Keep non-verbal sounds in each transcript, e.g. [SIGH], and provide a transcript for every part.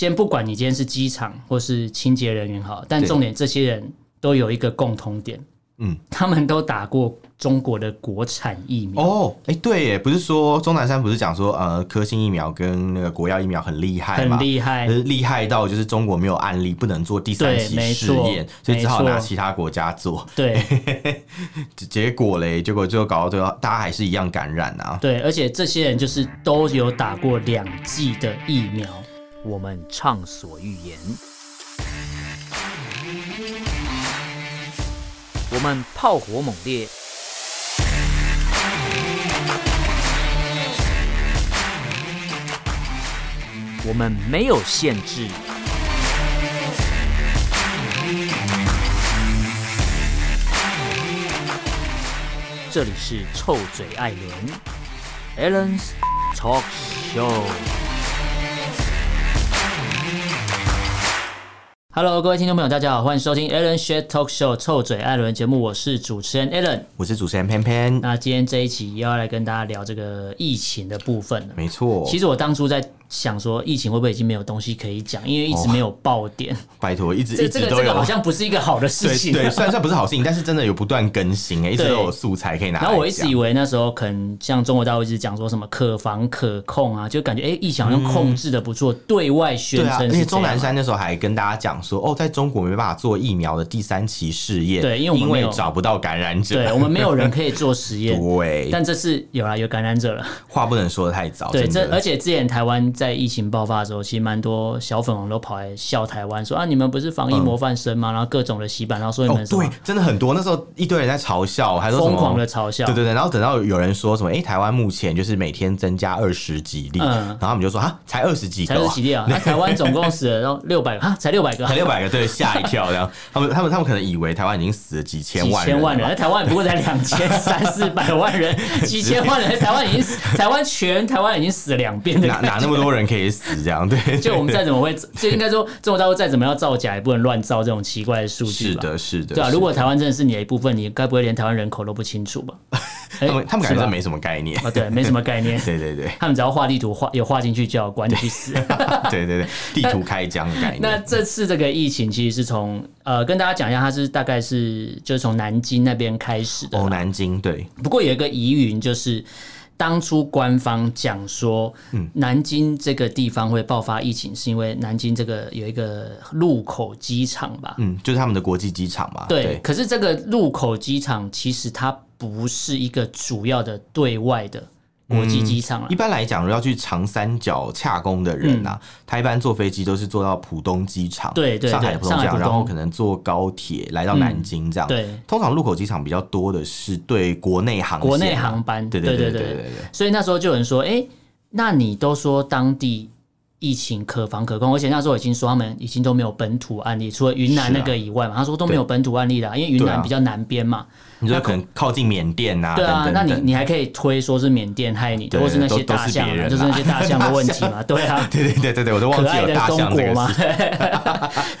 先不管你今天是机场或是清洁人员好，但重点这些人都有一个共同点，嗯，他们都打过。中国的国产疫苗哦，哎、欸，对耶，不是说钟南山不是讲说，呃，科兴疫苗跟那个国药疫苗很厉害吗？很厉害，就是厉害到就是中国没有案例，不能做第三期试验，所以只好拿其他国家做。对，[LAUGHS] 结果嘞，结果最后搞到最后，大家还是一样感染啊。对，而且这些人就是都有打过两剂的疫苗。我们畅所欲言，我们炮火猛烈。我们没有限制。这里是臭嘴艾伦 Allen's Talk Show。Hello，各位听众朋友，大家好，欢迎收听 Allen's Talk Show 臭嘴艾伦节目，我是主持人 Allen，我是主持人偏偏。那今天这一期又要来跟大家聊这个疫情的部分了。没错，其实我当初在。想说疫情会不会已经没有东西可以讲？因为一直没有爆点。哦、拜托，一直这一直都有。这个好像不是一个好的事情。对，对，虽然说不是好事情，但是真的有不断更新哎，一直都有素材可以拿。然后我一直以为那时候可能像中国大陆一直讲说什么可防可控啊，就感觉哎、欸，疫情好像控制的不错，嗯、对外宣称。而且钟南山那时候还跟大家讲说，哦，在中国没办法做疫苗的第三期试验，对，因为我们没有找不到感染者，对，我们没有人可以做实验。[LAUGHS] 对，但这次有了，有感染者了。话不能说的太早。对，这而且之前台湾在疫情爆发的时候，其实蛮多。小粉红都跑来笑台湾，说啊，你们不是防疫模范生吗？然后各种的洗版，然后说你们、哦、对，真的很多。那时候一堆人在嘲笑，还说疯狂的嘲笑。对对对，然后等到有人说什么，哎、欸，台湾目前就是每天增加二十几例，嗯、然后他们就说啊，才二十几个、啊，才二十几例啊。那台湾总共死了然后六百个啊，才六百个，[LAUGHS] 才六百个，对，吓一跳。然后他们他们他们可能以为台湾已经死了几千万人，几千万人，那台湾不过才两千三四百万人，[LAUGHS] 几千万人，台湾已经死，台湾全台湾已经死了两遍，哪哪那么多人可以死这样？对，就我们再怎么会。应该说，中国大陆再怎么要造假，也不能乱造这种奇怪的数据吧？是的，是的，对啊。如果台湾真的是你的一部分，你该不会连台湾人口都不清楚吧？他们他们感觉没什么概念啊，对，没什么概念。[LAUGHS] 对对对，他们只要画地图画有画进去，就要关你去死。对 [LAUGHS] 对对，地图开疆的概念。那这次这个疫情其实是从呃，跟大家讲一下，它是大概是就是从南京那边开始的。哦，南京对。不过有一个疑云就是。当初官方讲说，南京这个地方会爆发疫情，是因为南京这个有一个入口机场吧？嗯，就是他们的国际机场嘛。对，可是这个入口机场其实它不是一个主要的对外的。国际机场、啊嗯、一般来讲，要去长三角洽公的人啊，嗯、他一般坐飞机都是坐到浦东机场，对对对，上海浦东机场，然后可能坐高铁来到南京这样。嗯、对，通常路口机场比较多的是对国内航、啊、国内航班，对对对对对对。所以那时候就有人说，哎、欸，那你都说当地。疫情可防可控，而且那时候已经说他们已经都没有本土案例，除了云南那个以外嘛，他说都没有本土案例了，因为云南比较南边嘛，你说可能靠近缅甸啊，对啊，那你你还可以推说是缅甸害你的，或是那些大象，就是那些大象的问题嘛，[LAUGHS] 对啊，对对对对对，我都忘记了大象这个事，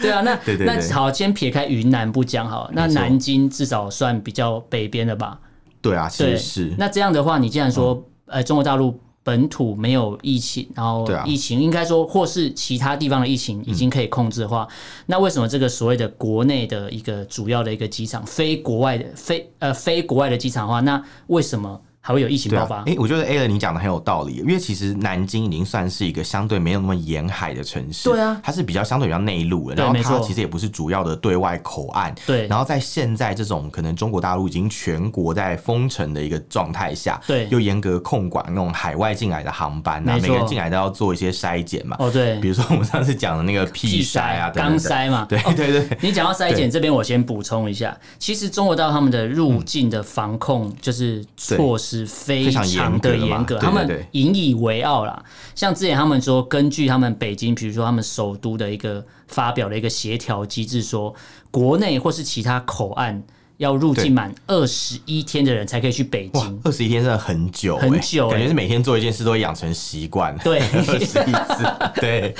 [LAUGHS] 对啊，那那好，先撇开云南不讲好，那南京至少算比较北边的吧？对啊，其实是。那这样的话，你既然说呃中国大陆。本土没有疫情，然后疫情应该说，或是其他地方的疫情已经可以控制的话，嗯、那为什么这个所谓的国内的一个主要的一个机场，非国外的非呃非国外的机场的话，那为什么？还会有疫情爆发？哎、啊欸，我觉得 Allen 你讲的很有道理，因为其实南京已经算是一个相对没有那么沿海的城市，对啊，它是比较相对比较内陆的，然后它其实也不是主要的对外口岸，对。然后在现在这种可能中国大陆已经全国在封城的一个状态下，对，又严格控管那种海外进来的航班啊，每个人进来都要做一些筛检嘛，哦对，比如说我们上次讲的那个 P 筛啊，[LAUGHS] 肛筛嘛，对对对。你讲到筛检这边，我先补充一下，其实中国大陆他们的入境的防控就是措施。是非常的严格，他们引以为傲啦。像之前他们说，根据他们北京，比如说他们首都的一个发表的一个协调机制，说国内或是其他口岸要入境满二十一天的人才可以去北京。二十一天真的很久，欸，很久，欸，感觉是每天做一件事都会养成习惯。对，二十一次，[LAUGHS] 对。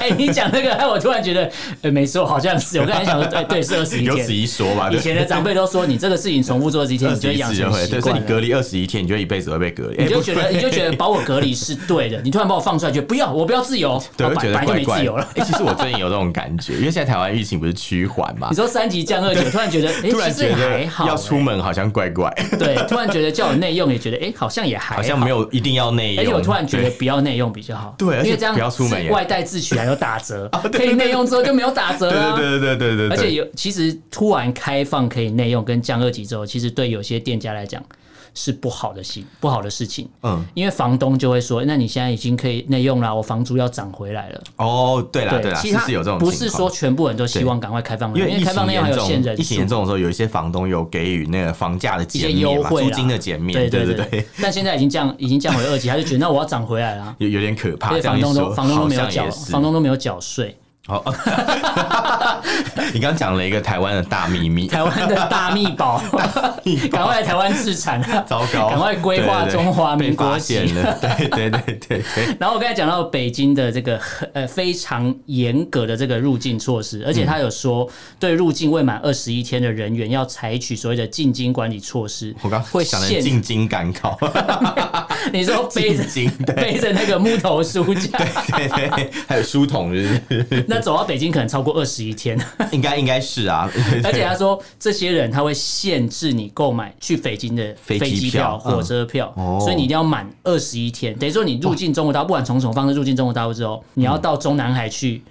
哎，欸，你讲这个，哎，我突然觉得，呃，没错，好像是。我刚才想说，对对，是二十一天。有此一说吧。以前的长辈都说，你这个事情重复做二十一天，[LAUGHS] 你就会养成习惯。你隔离二十一天，你就一辈子会被隔离。你就觉得，你就觉得把我隔离是对的。[LAUGHS] 你突然把我放出来，觉得不要，我不要自由，对，我觉得怪怪。哎，其实我最近有这种感觉，因为现在台湾疫情不是趋缓嘛。你说三级降二级，突然觉得，哎，突然觉得要出门好像怪怪。对，突然觉得叫我内用也觉得，哎，好像也还好像没有一定要内用。而且我突然觉得不要内用比较好。对，因为这样不要出门，外带自取还有打折，[LAUGHS] 可以内用之后就没有打折了。对对对对对对。而且有，其实突然开放可以内用跟降二级之后，其实对有些店家来讲。是不好的事，不好的事情。嗯，因为房东就会说：“那你现在已经可以内用了，我房租要涨回来了。”哦，对了，对了，其实有这种，不是说全部人都希望赶快开放，因为开放内用还有限人数。疫情严重的时候，有一些房东有给予那个房价的减免、优惠、租金的减免。对对对对。但现在已经降，已经降回二级，他就觉得那我要涨回来了，[LAUGHS] 有有点可怕。因为房东都房东都没有缴，房东都没有缴税。好，[LAUGHS] 你刚刚讲了一个台湾的大秘密，台湾的大秘宝，赶快来台湾自产，糟糕，赶快规划中华民国籍，对对对对。然后我刚才讲到北京的这个呃非常严格的这个入境措施，而且他有说对入境未满二十一天的人员要采取所谓的进京管理措施。我刚会想的进京赶考，[LAUGHS] 你说背着背着那个木头书架，对对对，还有书筒，就是。那走到北京可能超过二十一天，应该应该是啊。[LAUGHS] 而且他说，这些人他会限制你购买去北京的飞机票、火车票，所以你一定要满二十一天。等于说你入境中国大陆，不管从什么方式入境中国大陆之后，你要到中南海去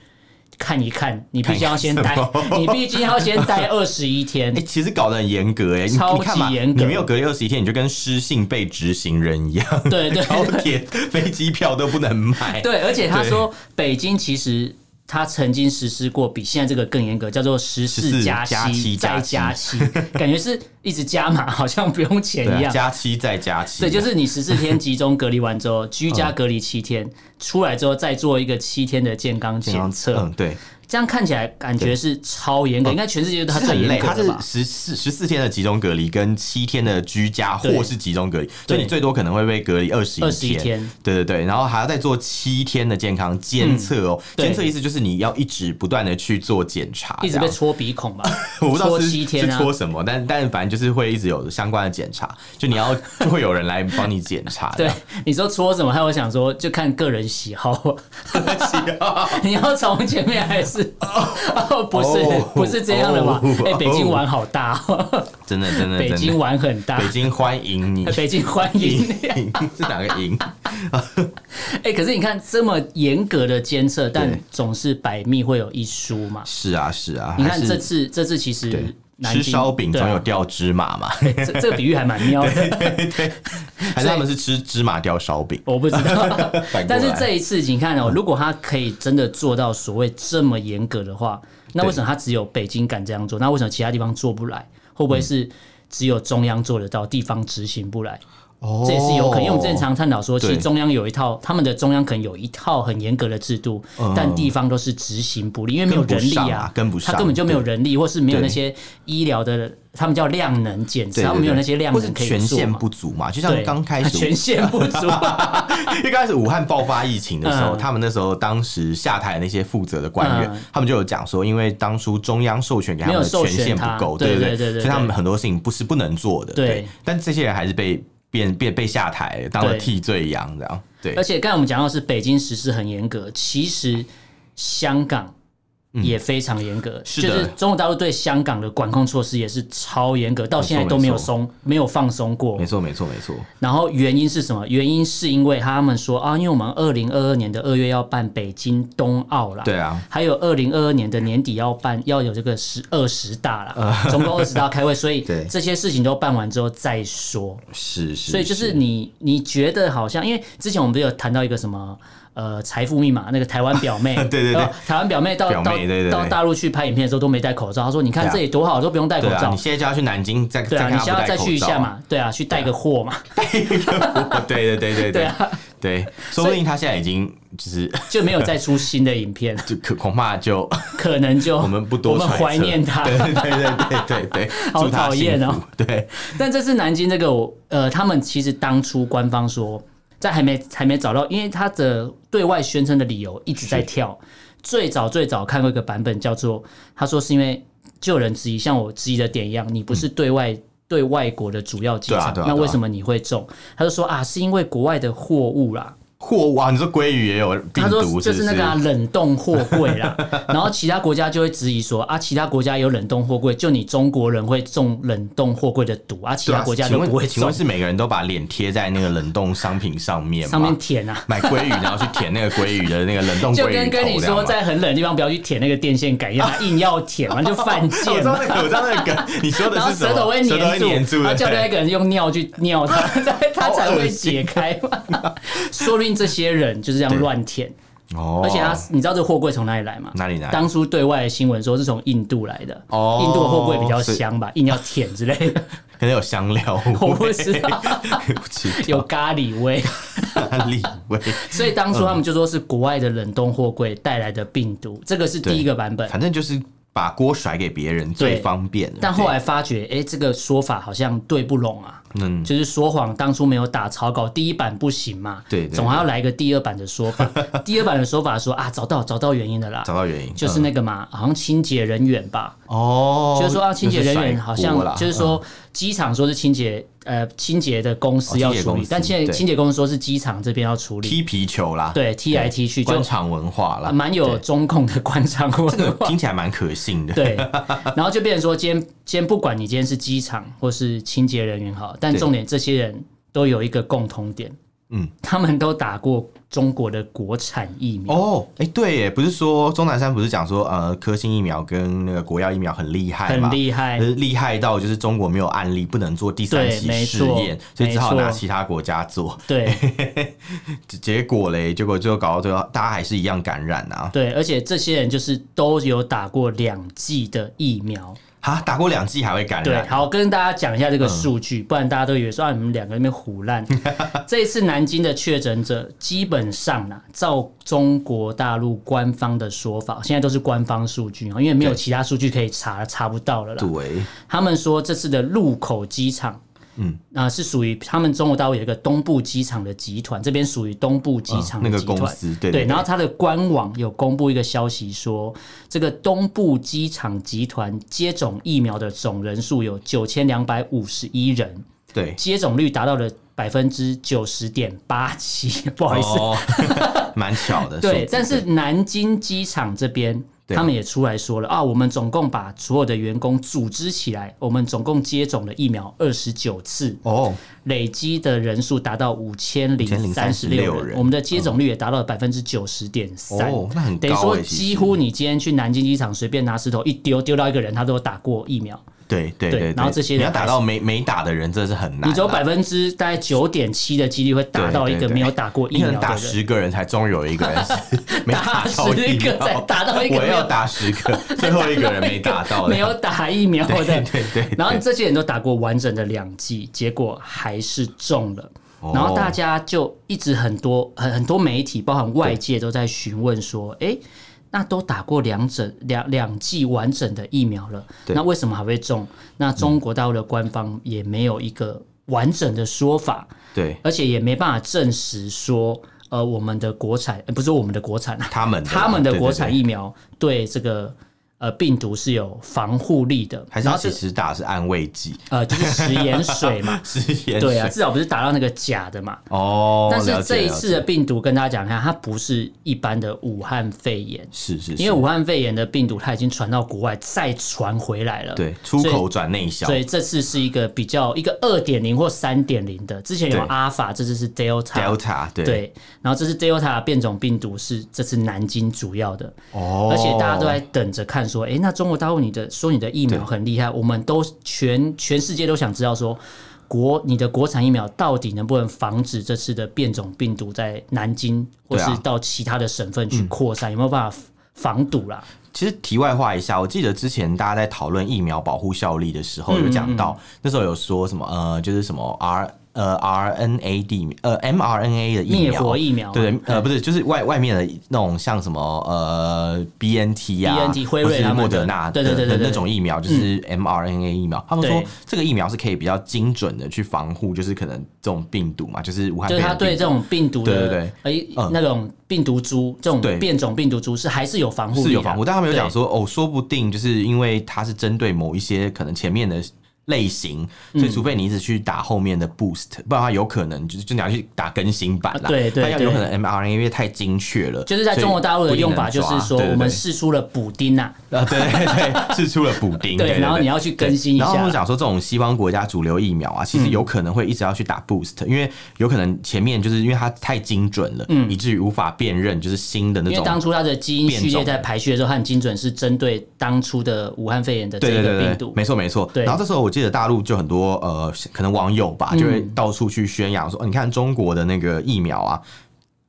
看一看，你必须要先待，你毕竟要先待二十一天。[LAUGHS] 哎，其实搞得很严格哎，超级严格。你没有隔离二十一天，你就跟失信被执行人一样。对对，高铁飞机票都不能买。对，而且他说北京其实。他曾经实施过比现在这个更严格，叫做十四加七再加七，[LAUGHS] 感觉是一直加码，好像不用钱一样。加七再加七，对，就是你十四天集中隔离完之后，居家隔离七天，出来之后再做一个七天的健康检测。嗯，对。这样看起来感觉是超严格，应该全世界都它最严格的吧？它是十四十四天的集中隔离跟七天的居家或是集中隔离，所以你最多可能会被隔离二十一天。对对对，然后还要再做七天的健康监测哦。监测意思就是你要一直不断的去做检查，一直被戳鼻孔吧？[LAUGHS] 我不知道是是戳什么，但但反正就是会一直有相关的检查，就你要就会有人来帮你检查。[LAUGHS] 对，你说戳什么？还有想说就看个人喜好，[LAUGHS] 喜好你要从前面还是？哦，不是，不是这样的嘛？哎，北京玩好大，真的，真的，北京玩很大。北京欢迎你，北京欢迎你，[LAUGHS] 是哪个赢？[LAUGHS] 哎，可是你看这么严格的监测，但总是百密会有一疏嘛。是啊，是啊。你看这次，这次其实吃烧饼总有掉芝麻嘛。这这个比喻还蛮妙的。对 [LAUGHS] 对，[LAUGHS] 还是他们是吃芝麻掉烧饼？我不知道。[LAUGHS] 但是这一次，你看哦，如果他可以真的做到所谓这么严格的话，那为什么他只有北京敢这样做？那为什么其他地方做不来？会不会是只有中央做得到，地方执行不来？哦，这也是有可能，因为我们正常探讨说，其实中央有一套，他们的中央可能有一套很严格的制度，但地方都是执行不力，因为没有人力啊，跟不上，他根本就没有人力，或是没有那些医疗的。他们叫量能检测，他们没有那些量能可以？权限不足嘛？就像刚开始权限不足，因为刚开始武汉爆发疫情的时候，他们那时候当时下台那些负责的官员，他们就有讲说，因为当初中央授权给他们的权限不够，对对对，所以他们很多事情不是不能做的。对，但这些人还是被变变被下台，当了替罪羊这样。对，而且刚才我们讲到是北京实施很严格，其实香港。也非常严格，就是中国大陆对香港的管控措施也是超严格，到现在都没有松，没，没有放松过。没错，没错，没错。然后原因是什么？原因是因为他们说啊，因为我们二零二二年的二月要办北京冬奥啦，对啊，还有二零二二年的年底要办，要有这个十二十大啦，呃、[LAUGHS] 总共二十大开会，所以这些事情都办完之后再说。是是，所以就是你你觉得好像，因为之前我们不是有谈到一个什么？呃，财富密码那个台湾表妹，[LAUGHS] 对对对，台湾表妹到到到大陆去拍影片的时候都没戴口罩。她说：“你看这里多好，都不用戴口罩。”你现在就要去南京，再对啊，你现在再去一下嘛？对啊，去带个货嘛？带个货，对对对对。[LAUGHS] 对啊，对，说不定他现在已经就是就没有再出新的影片，[LAUGHS] 就可恐怕就可能就我们不多，我们怀念他，对对对对对对，好讨厌哦。对，但这次南京这个，呃，他们其实当初官方说，在还没还没找到，因为他的对外宣称的理由一直在跳。最早最早看过一个版本，叫做他说是因为就有人质疑，像我质疑的点一样，你不是对外、嗯、对外国的主要机场，那为什么你会中？他就说啊，是因为国外的货物啦。货物啊，你说鲑鱼也有病毒，就是那个冷冻货柜啦。[LAUGHS] 然后其他国家就会质疑说啊，其他国家有冷冻货柜，就你中国人会中冷冻货柜的毒啊，其他国家都不会。请问是每个人都把脸贴在那个冷冻商品上面吗？上面舔啊，买鲑鱼然后去舔那个鲑鱼的那个冷冻鲑鱼，就跟跟你说在很冷的地方不要去舔那个电线杆一样，硬要舔完就 [LAUGHS] 犯贱。我知道那个，我知道那个，你说的是什么？舌头会粘住，然后叫另外一个人用尿去尿它，[LAUGHS] 它才会解开嘛。说不定这些人就。是这样乱舔哦，而且他，你知道这个货柜从哪里来吗？哪里来？当初对外的新闻说是从印度来的。哦，印度的货柜比较香吧，硬要舔之类的，[LAUGHS] 可能有香料，[LAUGHS] 我不知道，[LAUGHS] 有咖喱味，咖喱味。所以当初他们就说是国外的冷冻货柜带来的病毒，这个是第一个版本，反正就是。把锅甩给别人最方便，但后来发觉，哎、欸，这个说法好像对不拢啊。嗯，就是说谎，当初没有打草稿，第一版不行嘛。对，总还要来一个第二版的说法。[LAUGHS] 第二版的说法说啊，找到找到原因的啦，找到原因，就是那个嘛，嗯、好像清洁人员吧。哦，就是说啊，清洁人员好像就是说机场说是清洁。呃，清洁的公司要处理，但现在清洁公司说是机场这边要处理。踢皮球啦，对，踢来踢去，官场文化啦，蛮有中控的官场文化，这个听起来蛮可信的。对，然后就变成说，今天今天不管你今天是机场或是清洁人员好，但重点这些人都有一个共同点。嗯，他们都打过中国的国产疫苗哦，哎、欸，对耶，不是说钟南山不是讲说，呃，科兴疫苗跟那个国药疫苗很厉害吗？很厉害，厉害到就是中国没有案例，不能做第三期试验，所以只好拿其他国家做。对，[LAUGHS] 结果嘞，结果最后搞到最后，大家还是一样感染啊。对，而且这些人就是都有打过两剂的疫苗。哈，打过两剂还会感染？对，好，跟大家讲一下这个数据，嗯、不然大家都以为说啊，你们两个在那边胡烂。[LAUGHS] 这一次南京的确诊者，基本上呢，照中国大陆官方的说法，现在都是官方数据啊，因为没有其他数据可以查，查不到了啦。对，他们说这次的入口机场。嗯，啊，是属于他们中国大陆有一个东部机场的集团，这边属于东部机场的集团，嗯，那个公司，对，对，对，对。然后它的官网有公布一个消息说，这个东部机场集团接种疫苗的总人数有九千两百五十一人，对，接种率达到了百分之九十点八七，不好意思，蛮、哦、[LAUGHS] 巧的。对，但是南京机场这边。他们也出来说了啊，我们总共把所有的员工组织起来，我们总共接种了疫苗二十九次哦，累积的人数达到五千零三十六人，我们的接种率也达到了百分之九十点三哦，那很高。等于说，几乎你今天去南京机场随便拿石头一丢，丢到一个人，他都有打过疫苗。对对对，然后这些人要打到没没打的人，真的是很难。你只有百分之大概九点七的几率会打到一个没有打过疫苗的人。打十个人才终于有一个人 [LAUGHS] 没打到一个。我要打十个，最后一个人没打到，没有打疫苗的。对对对。然后这些人都打过完整的两剂，结果还是中了。然后大家就一直很多很很多媒体，包含外界都在询问说：“哎。”那都打过两整两两剂完整的疫苗了，那为什么还会中？那中国大陆的官方也没有一个完整的说法，对，而且也没办法证实说，呃，我们的国产，不是我们的国产，他们他们的国产疫苗对这个。呃，病毒是有防护力的，还是其实打的是安慰剂？呃，就是食盐水嘛，[LAUGHS] 食盐水。对啊，至少不是打到那个假的嘛。哦。但是这一次的病毒，跟大家讲一下，它不是一般的武汉肺炎，是是，因为武汉肺炎的病毒它已经传到国外，再传回来了。对，出口转内销。所以这次是一个比较一个二点零或三点零的，之前有阿尔法，这次是 Delta。Delta 对。然后这是 Delta 变种病毒，是这次南京主要的。哦。而且大家都在等着看。说，哎，那中国大陆你的说你的疫苗很厉害，我们都全全世界都想知道说，国你的国产疫苗到底能不能防止这次的变种病毒在南京或是到其他的省份去扩散，有没有办法防堵啦？其实题外话一下，我记得之前大家在讨论疫苗保护效力的时候，有讲到那时候有说什么呃，就是什么 R 呃 RNA 的呃 mRNA 的疫苗，灭活疫苗，对呃不是，就是外外面的那种像什么呃 BNT 啊，BNT 辉瑞啊，莫德纳对对对的那种疫苗，就是 mRNA 疫苗。他们说这个疫苗是可以比较精准的去防护，就是可能这种病毒嘛，就是武汉，就是它对这种病毒的对对对，那种病毒株这种变种病毒株是还是有防护，是有防护。但他们有讲说哦，说不定就是因为它是针对某一些可能前面的。类型，所以除非你一直去打后面的 boost，、嗯、不然它有可能就是就你要去打更新版啦。对对，它要有可能 mRNA 因为太精确了，就是在中国大陆的用法就是说，我们试出了补丁呐。啊，对对对，释 [LAUGHS] 出了补丁。对，然后你要去更新一下。然后我们讲说，这种西方国家主流疫苗啊，其实有可能会一直要去打 boost，、嗯、因为有可能前面就是因为它太精准了，嗯，以至于无法辨认就是新的那种。因为当初它的基因序列在排序的时候，它很精准，是针对当初的武汉肺炎的这个病毒。没错没错。对。然后这时候我记得大陆就很多呃，可能网友吧，就会到处去宣扬说、嗯哦，你看中国的那个疫苗啊。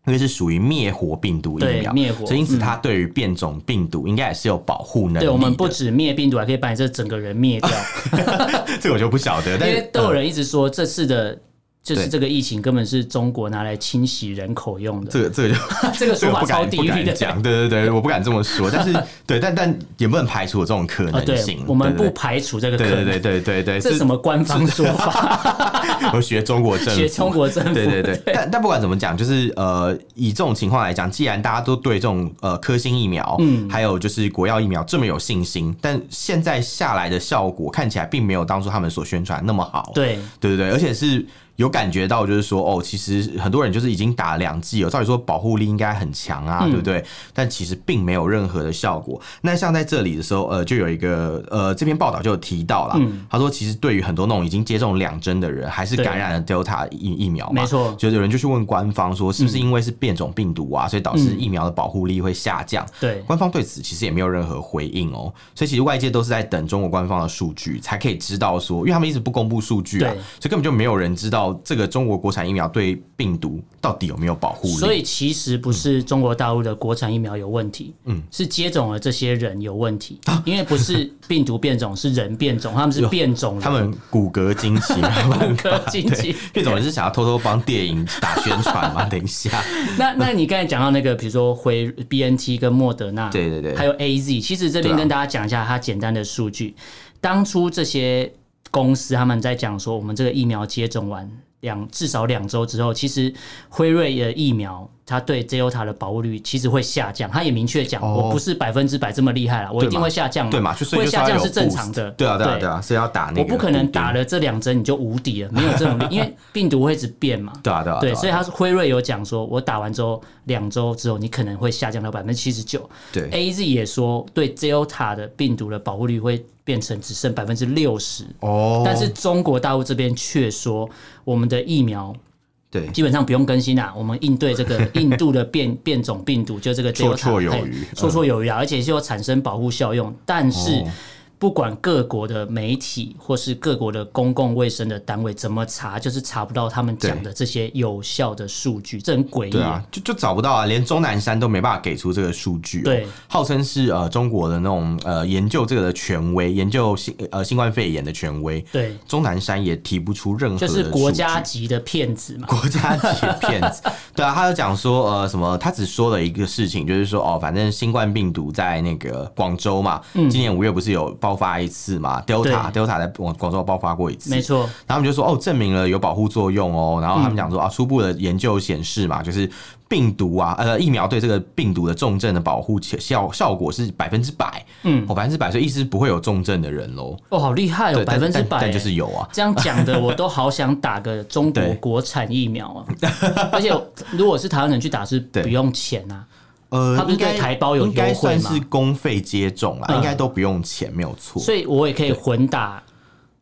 因为是属于灭活病毒疫苗，灭活，所以因此它对于变种病毒应该也是有保护能力。对，我们不止灭病毒，还可以把你这整个人灭掉。[LAUGHS] 这个我就不晓得，但是因为都有人一直说这次的。就是这个疫情根本是中国拿来清洗人口用的，这个这个就 [LAUGHS] 这个说法超地狱的讲，对对对，[LAUGHS] 我不敢这么说，但是对，但但也不能排除这种可能性。我们不排除这个可能，对对对对对，这是什么官方说法？[LAUGHS] 我学中国政府，学中国政府，对对。对。但但不管怎么讲，就是呃，以这种情况来讲，既然大家都对这种呃科兴疫苗，嗯，还有就是国药疫苗这么有信心，但现在下来的效果看起来并没有当初他们所宣传那么好，对。对对对，而且是。有感觉到，就是说，哦，其实很多人就是已经打了两剂了，照理说保护力应该很强啊，嗯、对不对？但其实并没有任何的效果。那像在这里的时候，呃，就有一个呃，这篇报道就有提到了，嗯、他说，其实对于很多那种已经接种两针的人，还是感染了 Delta 疫疫苗嘛，没错。就有人就去问官方说，是不是因为是变种病毒啊，嗯、所以导致疫苗的保护力会下降？对，官方对此其实也没有任何回应哦。所以其实外界都是在等中国官方的数据，才可以知道说，因为他们一直不公布数据啊，所以根本就没有人知道这个中国。国产疫苗对病毒到底有没有保护力？所以其实不是中国大陆的国产疫苗有问题，嗯，是接种了这些人有问题，啊、因为不是病毒变种，是人变种，他们是变种，他们骨骼惊奇，[LAUGHS] 骨骼惊奇，变种人是想要偷偷帮电影打宣传吗？等一下，[LAUGHS] 那那你刚才讲到那个，比如说回 BNT 跟莫德纳，对对对，还有 AZ，其实这边跟大家讲一下它简单的数据，当初这些公司他们在讲说，我们这个疫苗接种完。两至少两周之后，其实辉瑞的疫苗，它对 Delta 的保护率其实会下降。他也明确讲，我不是百分之百这么厉害了，我一定会下降。对嘛？会下降是正常的。对啊，对啊，对啊，是要打那个。我不可能打了这两针你就无敌了，没有这种，[LAUGHS] 因为病毒会一直变嘛。对啊，对啊。对，所以他是辉瑞有讲说，我打完之后两周之后，你可能会下降到百分之七十九。对，AZ 也说对 Delta 的病毒的保护率会。变成只剩百分之六十哦，但是中国大陆这边却说我们的疫苗对基本上不用更新啦，我们应对这个 [LAUGHS] 印度的变变种病毒就这个绰绰有余，绰绰有余啊，而且是有产生保护效用，但是。哦不管各国的媒体或是各国的公共卫生的单位怎么查，就是查不到他们讲的这些有效的数据，这很诡异。对啊，就就找不到啊，连钟南山都没办法给出这个数据喔。对，号称是呃中国的那种呃研究这个的权威，研究新呃新冠肺炎的权威。对，钟南山也提不出任何的就是国家级的骗子嘛，国家级的骗子。[LAUGHS] 对啊，他就讲说呃什么，他只说了一个事情，就是说哦，反正新冠病毒在那个广州嘛，嗯，今年五月不是有爆发一次嘛。Delta Delta 在广广州爆发过一次，没错。然后他们就说哦，证明了有保护作用哦。然后他们讲说啊，初步的研究显示嘛，就是病毒啊，呃，疫苗对这个病毒的重症的保护效效果是百分之百，嗯，哦，百分之百，所以意思是不会有重症的人喽。哦，好厉害哦，百分之百，但就是有啊。这样讲的 [LAUGHS] 我都好想打个中国国产疫苗啊。而且如果是台湾人去打是不用钱啊。呃，他不是对台胞有优惠吗？应该算是公费接种啦，应该都不用钱，没有错。所以我也可以混打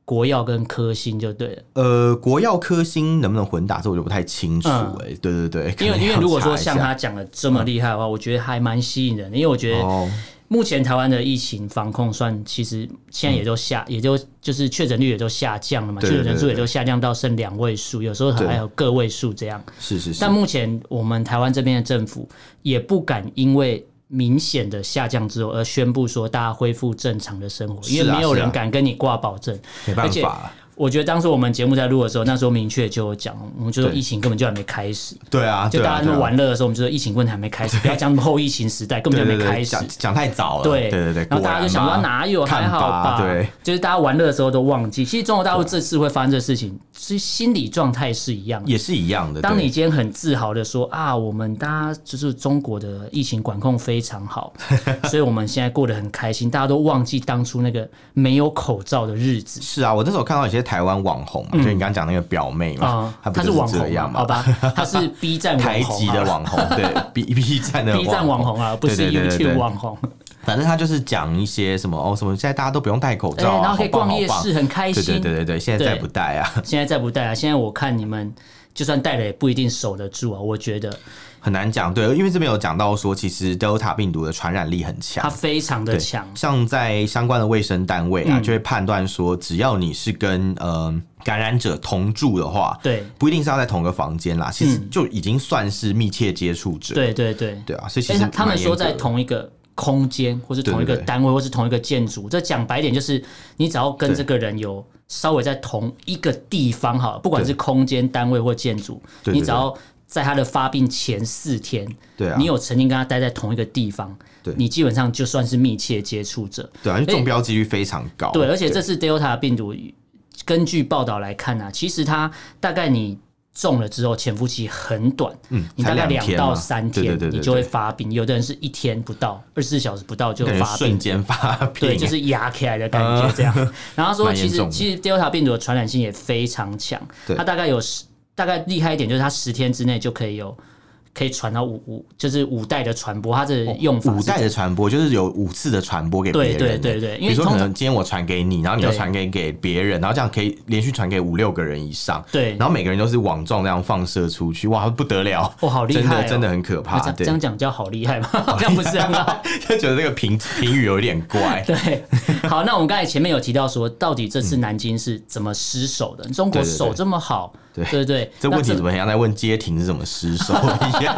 国药跟科兴就对了。呃，国药科兴能不能混打，这我就不太清楚哎。对对对，因为因为如果说像他讲的这么厉害的话，我觉得还蛮吸引人的，因为我觉得。目前台湾的疫情防控算，其实现在也就下，嗯、也就就是确诊率也就下降了嘛，确诊人数也就下降到剩两位数，有时候还有个位数这样。是是是。但目前我们台湾这边的政府也不敢因为明显的下降之后而宣布说大家恢复正常的生活，因为没有人敢跟你挂保证。没办法。我觉得当时我们节目在录的时候，那时候明确就有讲，我们就说疫情根本就还没开始。对啊，就大家那么玩乐的时候，我们就说疫情根本还没开始，不要讲后疫情时代，根本就没开始，讲太早了。对对对对，然后大家就想到哪有还好吧？对，就是大家玩乐的时候都忘记，其实中国大陆这次会发生这事情，其实心理状态是一样，也是一样的。当你今天很自豪的说啊，我们大家就是中国的疫情管控非常好，[LAUGHS] 所以我们现在过得很开心，大家都忘记当初那个没有口罩的日子。是啊，我那时候看到有些台湾网红。就你刚刚讲那个表妹嘛，她是网红嘛？好吧，她是 B 站台籍的网红，对 B B 站的 [LAUGHS] B 站网红啊，不是 YouTube 网红。反正他就是讲一些什么哦，什么现在大家都不用戴口罩，然后可以逛夜市，很开心。对对对对，现在再不戴啊，现在再不戴啊，现在我看你们就算戴了也不一定守得住啊，我觉得。很难讲，对，因为这边有讲到说，其实 Delta 病毒的传染力很强，它非常的强。像在相关的卫生单位啊，嗯、就会判断说，只要你是跟呃感染者同住的话，对，不一定是要在同个房间啦，其实就已经算是密切接触者。对对对，对啊，所以其实他们说在同一个空间，或是同一个单位，或是同一个建筑，这讲白点就是，你只要跟这个人有稍微在同一个地方，哈，不管是空间、单位或建筑，你只要。在他的发病前四天，对啊，你有曾经跟他待在同一个地方，对，你基本上就算是密切接触者，对啊，因为中标几率非常高，对，而且这次 Delta 病毒，根据报道来看呢、啊，其实它大概你中了之后潜伏期很短，嗯，你大概两到三天，你就会发病，有的人是一天不到，二十四小时不到就发病，瞬间发病，对，就是压起来的感觉这样。[LAUGHS] 然后说，其实其实 Delta 病毒的传染性也非常强，它大概有十。大概厉害一点，就是它十天之内就可以有，可以传到五五，就是五代的传播。它的用法、哦、五代的传播，就是有五次的传播给别人。对对对对，因为比如说可能今天我传给你，然后你又传给给别人，然后这样可以连续传给五六个人以上。对，然后每个人都是网状那样放射出去，哇，不得了！哇、哦，好厉害、哦，真的真的很可怕。这样讲叫好厉害吗？[LAUGHS] 好像不是啊，就觉得这个评评语有点怪。对，好，那我们刚才前面有提到说，到底这次南京是怎么失守的？嗯、中国守这么好。对对对，这问题怎么样在问街亭是怎么失守 [LAUGHS] 一样？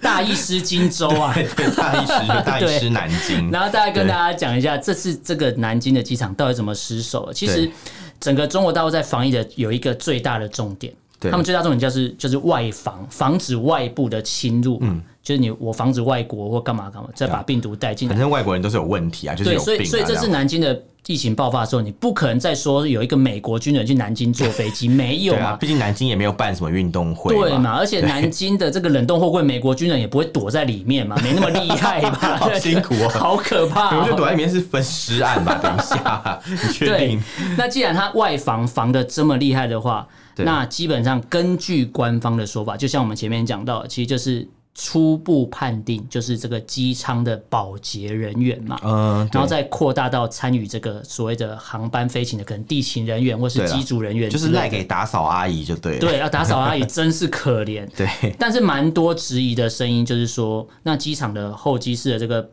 大意失荆州啊，[LAUGHS] 对，大意失 [LAUGHS] 大意失南京。然后大概跟大家讲一下，这次这个南京的机场到底怎么失守？其实整个中国大陆在防疫的有一个最大的重点，他们最大重点就是就是外防，防止外部的侵入。嗯。就是你，我防止外国或干嘛干嘛，再把病毒带进来。反正外国人都是有问题啊，就是有病啊。对，所以所以这次南京的疫情爆发的时候，你不可能再说有一个美国军人去南京坐飞机，[LAUGHS] 没有嘛？毕竟南京也没有办什么运动会，对嘛？而且南京的这个冷冻货柜，美国军人也不会躲在里面嘛，没那么厉害吧？[LAUGHS] 好辛苦哦，好可怕。我觉得躲在里面是分尸案吧？等一下，[LAUGHS] 你确定？那既然他外防防的这么厉害的话，那基本上根据官方的说法，就像我们前面讲到，其实就是。初步判定就是这个机舱的保洁人员嘛，嗯，然后再扩大到参与这个所谓的航班飞行的可能地勤人员或是机组人员，就是赖给打扫阿姨就对了。对，要打扫阿姨 [LAUGHS] 真是可怜。对，但是蛮多质疑的声音就是说，那机场的候机室的这个。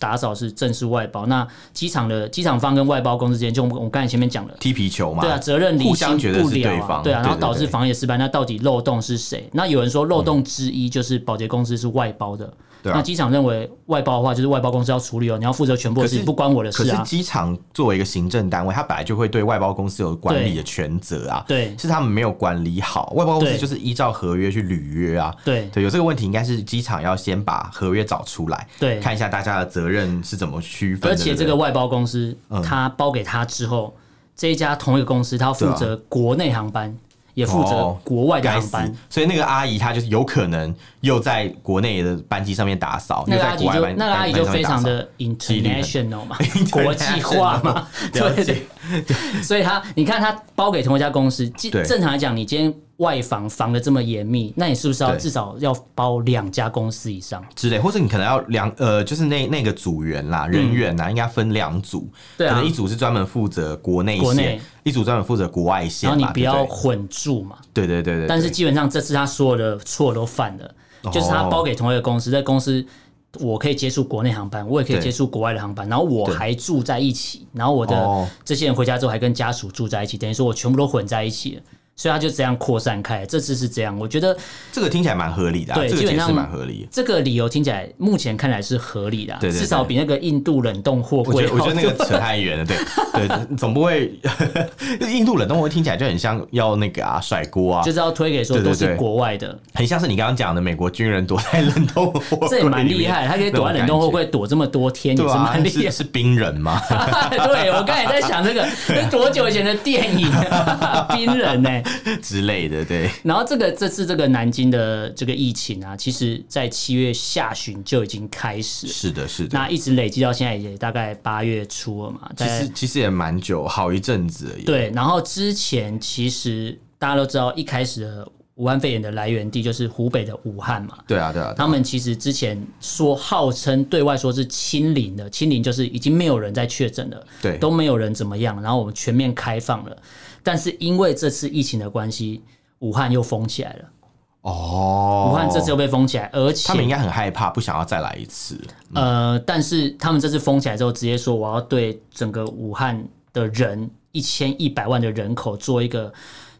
打扫是正式外包，那机场的机场方跟外包公司之间，就我我刚才前面讲了。踢皮球嘛，对啊，责任厘清不了啊，对啊，然后导致防疫失败，那到底漏洞是谁？那有人说漏洞之一就是保洁公司是外包的。啊、那机场认为外包的话，就是外包公司要处理哦，你要负责全部的事情，不关我的事啊。可是机场作为一个行政单位，它本来就会对外包公司有管理的权责啊。对，是他们没有管理好，外包公司就是依照合约去履约啊。对，对，有这个问题，应该是机场要先把合约找出来，对，看一下大家的责任是怎么区分。而且这个外包公司，他包给他之后，嗯、这一家同一个公司，他要负责国内航班。也负责国外的航班，哦，所以那个阿姨她就是有可能又在国内的班机上面打扫，那个阿姨就那个阿姨就非常的 [LAUGHS] international 嘛，[LAUGHS] 国际化嘛，[LAUGHS] 对对对，[LAUGHS] 所以他你看他包给同一家公司，正常来讲，你今天。外防防的这么严密，那你是不是要至少要包两家公司以上之类？或者你可能要两呃，就是那那个组员啦，人员呐，应该分两组，可能一组是专门负责国内线，一组专门负责国外线，然后你不要混住嘛。对对对对。但是基本上这次他所有的错都犯了，就是他包给同一个公司，在公司我可以接触国内航班，我也可以接触国外的航班，然后我还住在一起，然后我的这些人回家之后还跟家属住在一起，等于说我全部都混在一起了。所以他就这样扩散开。这次是这样，我觉得这个听起来蛮合理的、啊，对，基本上蛮合理。这个理由听起来目前看来是合理的、啊，对，至少比那个印度冷冻货柜。我觉得那个扯太远了，对 [LAUGHS] 对，总不会印度冷冻货听起来就很像要那个啊甩锅啊，就是要推给说都是国外的，很像是你刚刚讲的美国军人躲在 [LAUGHS] 冷冻货柜，这也蛮厉害，他可以躲在冷冻货柜躲这么多天，也是蛮厉害。是冰人吗？[LAUGHS] 对，我刚才在想这个，是多久以前的电影？冰人呢、欸？[LAUGHS] 之类的，对。然后这个这次这个南京的这个疫情啊，其实在七月下旬就已经开始，是的，是的。那一直累积到现在也大概八月初了嘛。其实其实也蛮久，好一阵子而已。对，然后之前其实大家都知道，一开始的武汉肺炎的来源地就是湖北的武汉嘛。对啊，对啊。对啊，他们其实之前说号称对外说是清零的，清零就是已经没有人在确诊了，对，都没有人怎么样，然后我们全面开放了。但是因为这次疫情的关系，武汉又封起来了。哦，武汉这次又被封起来，而且他们应该很害怕，不想要再来一次。呃，但是他们这次封起来之后，直接说我要对整个武汉的人一千一百万的人口做一个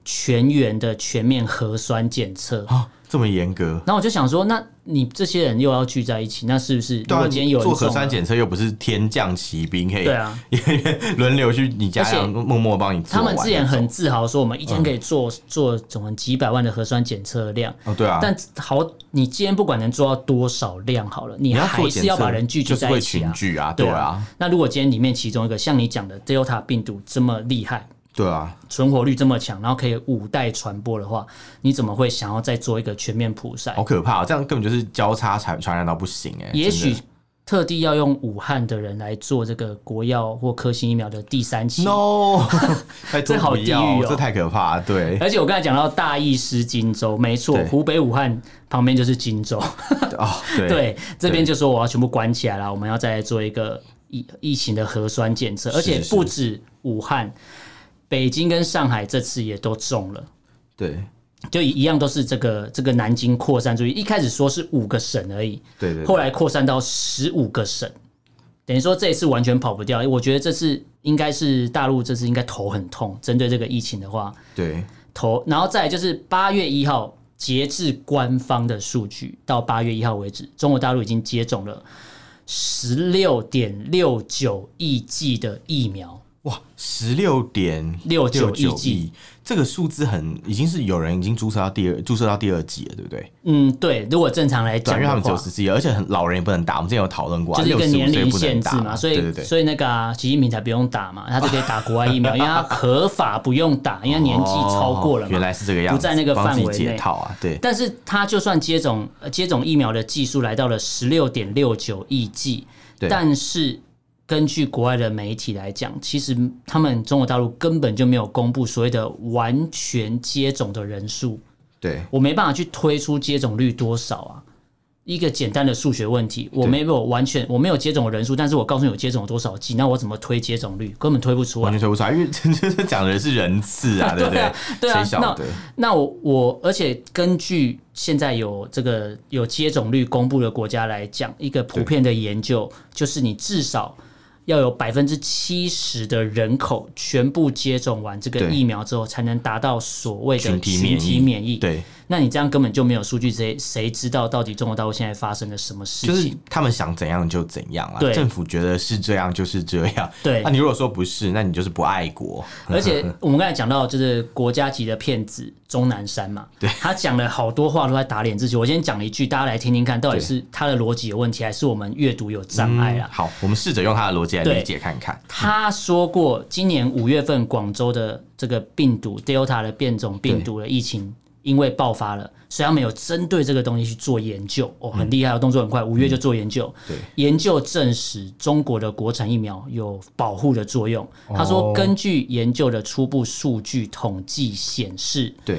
全员的全面核酸检测。这么严格，然后我就想说，那你这些人又要聚在一起，那是不是？如果今天有人做核酸检测，又不是天降奇兵，可以对啊，轮流去你家，默默帮你做。他们之前很自豪说，我们一天可以做做总几百万的核酸检测量。哦，对啊。但好，你今天不管能做到多少量好了，你还是要把人聚集在一起就会群聚啊。对啊。那如果今天里面其中一个像你讲的 Delta 病毒这么厉害。对啊，存活率这么强，然后可以五代传播的话，你怎么会想要再做一个全面普筛？好可怕，这样根本就是交叉传传染到不行哎！也许特地要用武汉的人来做这个国药或科兴疫苗的第三期，no，[LAUGHS] 这好地狱哦，这太可怕。对，而且我刚才讲到大意失荆州，没错，湖北武汉旁边就是荆州哦，[LAUGHS] 对，对，这边就说我要全部关起来了，我们要再来做一个疫疫情的核酸检测，而且不止武汉。北京跟上海这次也都中了，对，就一样都是这个这个南京扩散出去，一开始说是五个省而已，对对，后来扩散到十五个省，等于说这一次完全跑不掉。我觉得这次应该是大陆这次应该头很痛，针对这个疫情的话，对。头，然后再来就是八月一号截至官方的数据，到八月一号为止，中国大陆已经接种了十六点六九亿剂的疫苗。哇，十六点六九亿剂，这个数字很已经是有人已经注射到第二注射到第二剂了，对不对？嗯，对。如果正常来讲，因为他们只有十四亿，而且很老人也不能打。我们之前有讨论过，就是一个年龄限制嘛，所以对对对，所以那个习近平才不用打嘛，他就可以打国外疫苗，[LAUGHS] 因为他合法不用打，因为年纪超过了嘛。原来是这个样子，不在那个范围内套啊。对，但是他就算接种接种疫苗的剂数来到了十六点六九亿剂，但是。根据国外的媒体来讲，其实他们中国大陆根本就没有公布所谓的完全接种的人数。对，我没办法去推出接种率多少啊，一个简单的数学问题，我没有完全我没有接种的人数，但是我告诉你我接种了多少剂，那我怎么推接种率？根本推不出来，完全推不出来，因为真 [LAUGHS] 正讲的是人次啊，对不对？[LAUGHS] 对啊，那那我我而且根据现在有这个有接种率公布的国家来讲，一个普遍的研究就是你至少。要有百分之七十的人口全部接种完这个疫苗之后，才能达到所谓的群体免疫。对。那你这样根本就没有数据，谁谁知道到底中国大陆现在发生了什么事情？就是他们想怎样就怎样啊！政府觉得是这样就是这样。对，那你如果说不是，那你就是不爱国。而且我们刚才讲到，就是国家级的骗子钟南山嘛，对，他讲了好多话都在打脸自己。我先讲一句，大家来听听看，到底是他的逻辑有问题，还是我们阅读有障碍啊？好，我们试着用他的逻辑来理解看看。他说过，今年五月份广州的这个病毒 Delta 的变种病毒的疫情。因为爆发了，所以他们有针对这个东西去做研究，哦，很厉害，动作很快，五月就做研究。对，研究证实中国的国产疫苗有保护的作用。他说，根据研究的初步数据统计显示，对，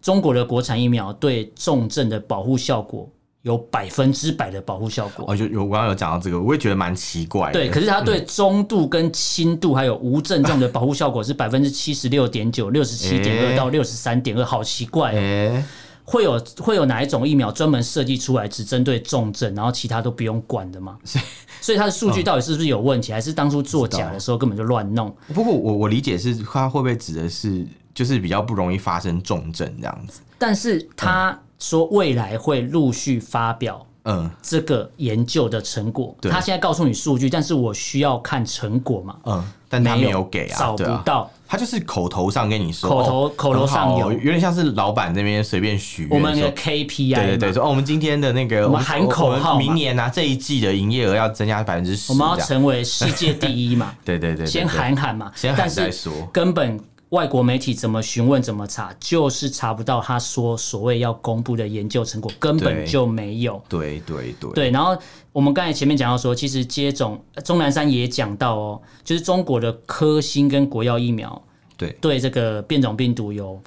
中国的国产疫苗对重症的保护效果。有百分之百的保护效果哦，有有，我刚刚有讲到这个，我也觉得蛮奇怪的。对，可是它对中度跟轻度还有无症状的 [LAUGHS] 保护效果是百分之七十六点九、六十七点二到六十三点二，好奇怪哦。欸、会有会有哪一种疫苗专门设计出来只针对重症，然后其他都不用管的吗？[LAUGHS] 所以它的数据到底是不是有问题，还是当初作假的时候根本就乱弄？不过我我理解是它会不会指的是？就是比较不容易发生重症这样子。但是他说未来会陆续发表。嗯，这个研究的成果，他现在告诉你数据，但是我需要看成果嘛？嗯，但他没有给啊，找不到。他就是口头上跟你说，口头口头上有，有点像是老板那边随便许愿。我们的 KPI，对对对，说哦，我们今天的那个，我们喊口号，明年啊这一季的营业额要增加百分之十，我们要成为世界第一嘛？[LAUGHS] 对对对，先喊喊嘛，先喊再说，根本。外国媒体怎么询问怎么查，就是查不到他说所谓要公布的研究成果，根本就没有。对对对对，然后我们刚才前面讲到说，其实接种钟南山也讲到哦，就是中国的科兴跟国药疫苗，对对这个变种病毒有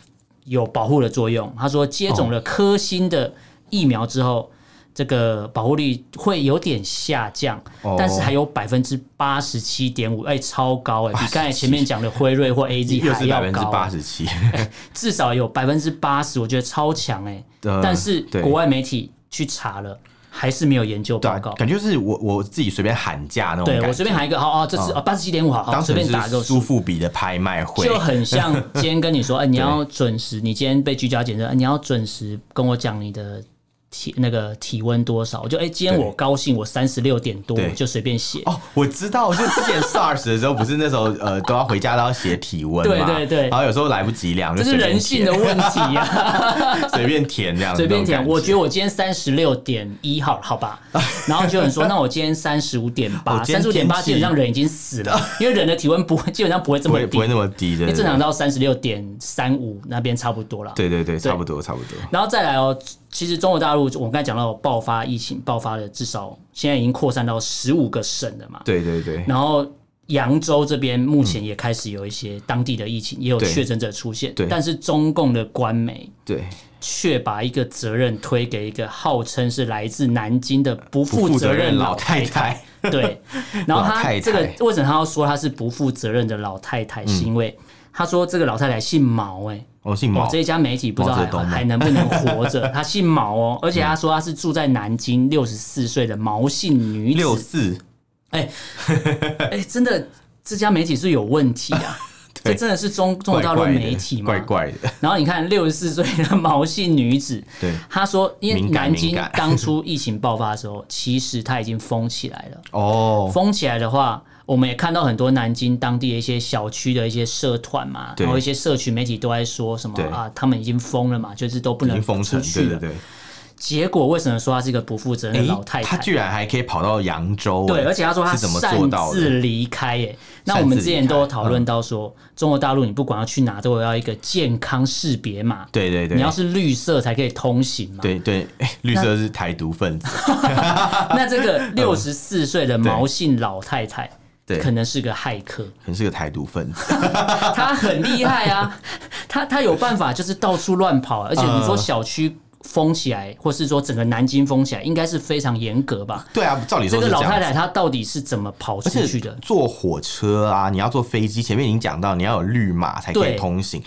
有保护的作用。他说接种了科兴的疫苗之后。这个保护率会有点下降，哦、但是还有百分之八十七点五，哎，超高哎，比刚才前面讲的辉瑞或 AZ 还要高，百分之八十七，[LAUGHS] 至少有百分之八十，我觉得超强哎。呃、但是国外媒体去查了，还是没有研究报告，感觉是我我自己随便喊价那种。对我随便喊一个，好哦，这是八十七点五，好，好，随便打个苏富比的拍卖会，就很像 [LAUGHS] 今天跟你说，哎，你要准时，你今天被居家检测，你要准时跟我讲你的。体那个体温多少？我就哎、欸，今天我高兴，我三十六点多，就随便写。哦，我知道，就之前 SARS 的时候，[LAUGHS] 不是那时候呃都要回家都要写体温嘛？对对对。然后有时候来不及量，就这是人性的问题啊，[LAUGHS] 随便填这样。随便填，我觉得我今天三十六点一号，好吧。[LAUGHS] 然后就有人说，那我今天三十五点八，三十五点八基本上人已经死了，因为人的体温不会基本上不会这么低，不会那么低的，正常到三十六点三五那边差不多了。对对对，差不多差不多。然后再来哦。其实中国大陆，我们刚才讲到爆发疫情，爆发了至少现在已经扩散到十五个省了嘛。对对对。然后扬州这边目前也开始有一些当地的疫情，嗯、也有确诊者出现。对。但是中共的官媒对却把一个责任推给一个号称是来自南京的不负责任老太太。对。然后他这个为什么他要说他是不负责任的老太太？是因为他说这个老太太姓毛哎、欸。哦，姓毛。这一家媒体不知道还还能不能活着？[LAUGHS] 他姓毛哦，而且他说他是住在南京，六十四岁的毛姓女子。六四，哎哎，真的，这家媒体是有问题啊！[LAUGHS] 这真的是中中国大陆媒体吗？怪怪的。然后你看，六十四岁的毛姓女子，[LAUGHS] 对，他说，因为南京当初疫情爆发的时候，其实他已经封起来了。哦，封起来的话。我们也看到很多南京当地的一些小区的一些社团嘛，然后一些社群媒体都在说什么啊，他们已经封了嘛，就是都不能封出去了。结果为什么说她是一个不负责任的老太太？他居然还可以跑到扬州？对，而且她说他擅自离开。哎，那我们之前都有讨论到说，中国大陆你不管要去哪，都要一个健康识别码。对对对，你要是绿色才可以通行嘛。对对，绿色是台独分子。那 [LAUGHS] 这个 [LAUGHS] 六十四岁的毛姓老太太。可能是个骇客，可能是个台独分子，[LAUGHS] 他很厉害啊，他他有办法，就是到处乱跑，而且你说小区封起来，或是说整个南京封起来，应该是非常严格吧？对啊，照理说这个老太太她到底是怎么跑出去的？坐火车啊，你要坐飞机，前面已经讲到你要有绿码才可以通行，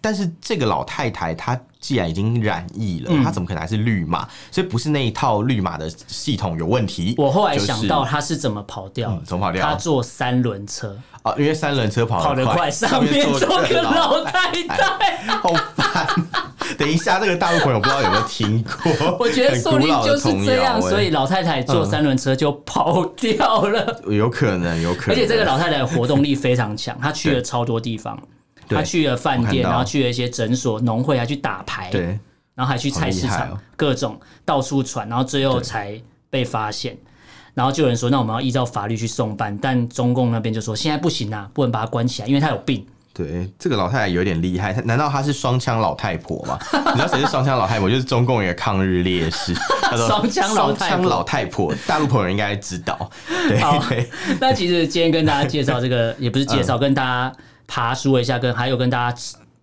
但是这个老太太她。既然已经染疫了，她怎么可能还是绿码？所以不是那一套绿码的系统有问题。我后来想到她是怎么跑掉？怎么跑掉？她坐三轮车啊，因为三轮车跑得快，上面坐个老太太，[LAUGHS] 好烦。等一下，这个大陆朋友不知道有没有听过？[LAUGHS] 我觉得说不定就是这样，所以老太太坐三轮车就跑掉了。有可能，有可能。而且这个老太太活动力非常强，她去了超多地方。他去了饭店，然后去了一些诊所、农会，还去打牌，对，然后还去菜市场，各种到处传，然后最后才被发现。然后就有人说：“那我们要依照法律去送办。”但中共那边就说：“现在不行啊，不能把他关起来，因为他有病。”对，这个老太太有点厉害。难道她是双枪老太婆吗？你知道谁是双枪老太婆？就是中共一个抗日烈士。[LAUGHS] 他说：“双枪老太婆，老太婆，大陆朋友应该知道。”对，好，那其实今天跟大家介绍这个，也不是介绍，跟大家。爬梳一下，跟还有跟大家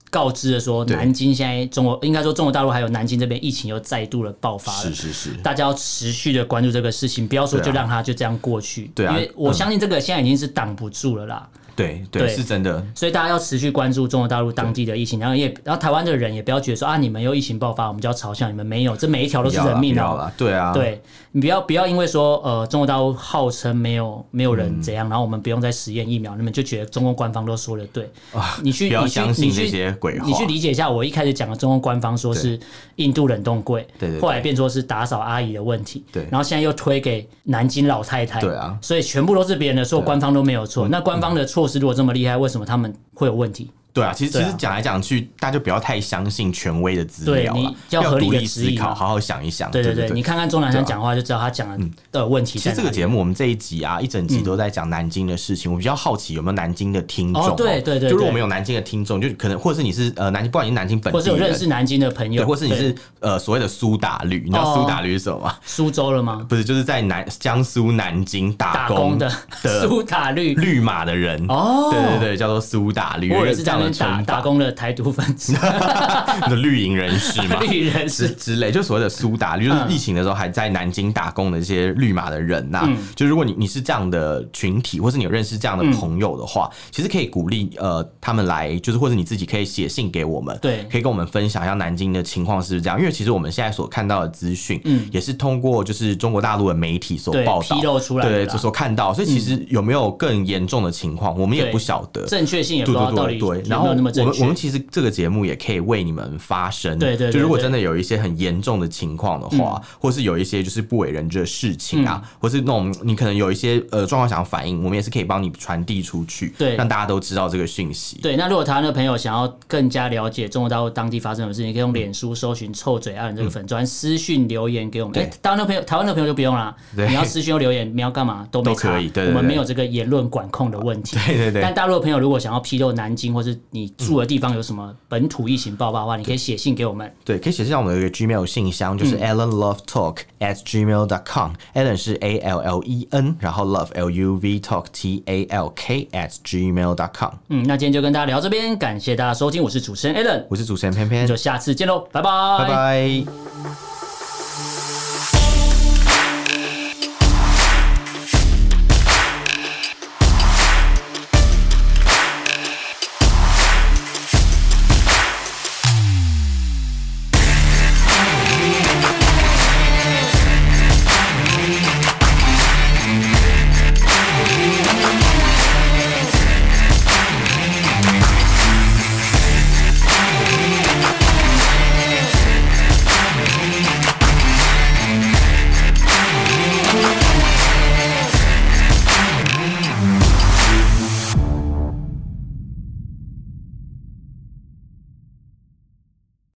告知的说，南京现在中国应该说中国大陆还有南京这边疫情又再度的爆发了，是是是，大家要持续的关注这个事情，不要说就让它就这样过去，对啊，因为我相信这个现在已经是挡不住了啦。对对，是真的。所以大家要持续关注中国大陆当地的疫情，然后也然后台湾的人也不要觉得说啊，你们又疫情爆发，我们就要嘲笑你们没有，[LAUGHS] 这每一条都是人命啊！对啊，对你不要不要因为说呃中国大陆号称没有没有人怎样，然后我们不用再实验疫苗，你们就觉得中共官方都说的对。[LAUGHS] 啊？你去不要相信这些鬼话，你去理解一下，我一开始讲的中共官方说是印度冷冻柜，对对，后来变说是打扫阿姨的问题，对，然后现在又推给南京老太太，对啊，所以全部都是别人的错，官方都没有错。那官方的措是如果这么厉害，为什么他们会有问题？对啊，其实其实讲来讲去，大家就不要太相信权威的资料了，要独立思考，好好想一想。对对对，你看看钟南山讲话就知道他讲的问题。其实这个节目我们这一集啊，一整集都在讲南京的事情。我比较好奇有没有南京的听众？对对对，就如果没有南京的听众，就可能或者是你是呃南京，不管你是南京本地，或者有认识南京的朋友，或是你是呃所谓的苏打绿，你知道苏打绿是什么吗？苏州了吗？不是，就是在南江苏南京打工的 [LAUGHS] 苏打绿绿马的人哦。对对对，叫做苏打绿，我也是这样的打打工的。台独分子，[LAUGHS] 的绿营人士嘛，[LAUGHS] 绿营人士。之类，就所谓的苏打绿，就是疫情的时候还在南京打工的这些绿马的人呐。就如果你你是这样的群体，或是你有认识这样的朋友的话，其实可以鼓励呃他们来，就是或者你自己可以写信给我们，对，可以跟我们分享一下南京的情况是不是这样？因为其实我们现在所看到的资讯，嗯，也是通过就是中国大陆的媒体所报道披露出来，对，就所看到，所以其实有没有更严重的情况，我们也不晓得，正确性也不知道到底有没有那么正确。我们其实这个节目也可以为你们发声，对对，就如果真的有一些很严重的情况的话，或是有一些就是不为人知的事情啊，或是那种你可能有一些呃状况想要反映，我们也是可以帮你传递出去，对，让大家都知道这个讯息。对，那如果台湾的朋友想要更加了解中国大陆当地发生的事情，你可以用脸书搜寻“臭嘴艾伦”这个粉专私讯留言给我们。对，台湾的朋友，台湾的朋友就不用啦，你要私讯留言，你要干嘛都没可以，对，我们没有这个言论管控的问题。对对对。但大陆的朋友如果想要披露南京或是你住的地方有什么本土疫情爆发的话，你可以写信给我们。对，可以写信到我们的一个 Gmail 信箱，就是 allenlovetalk at gmail dot com。Allen 是 A L L E N，然后 Love L U V Talk T A L K at gmail dot com。嗯，那今天就跟大家聊这边，感谢大家收听，我是主持人 Allen，我是主持人偏偏，就下次见喽，拜拜，拜拜。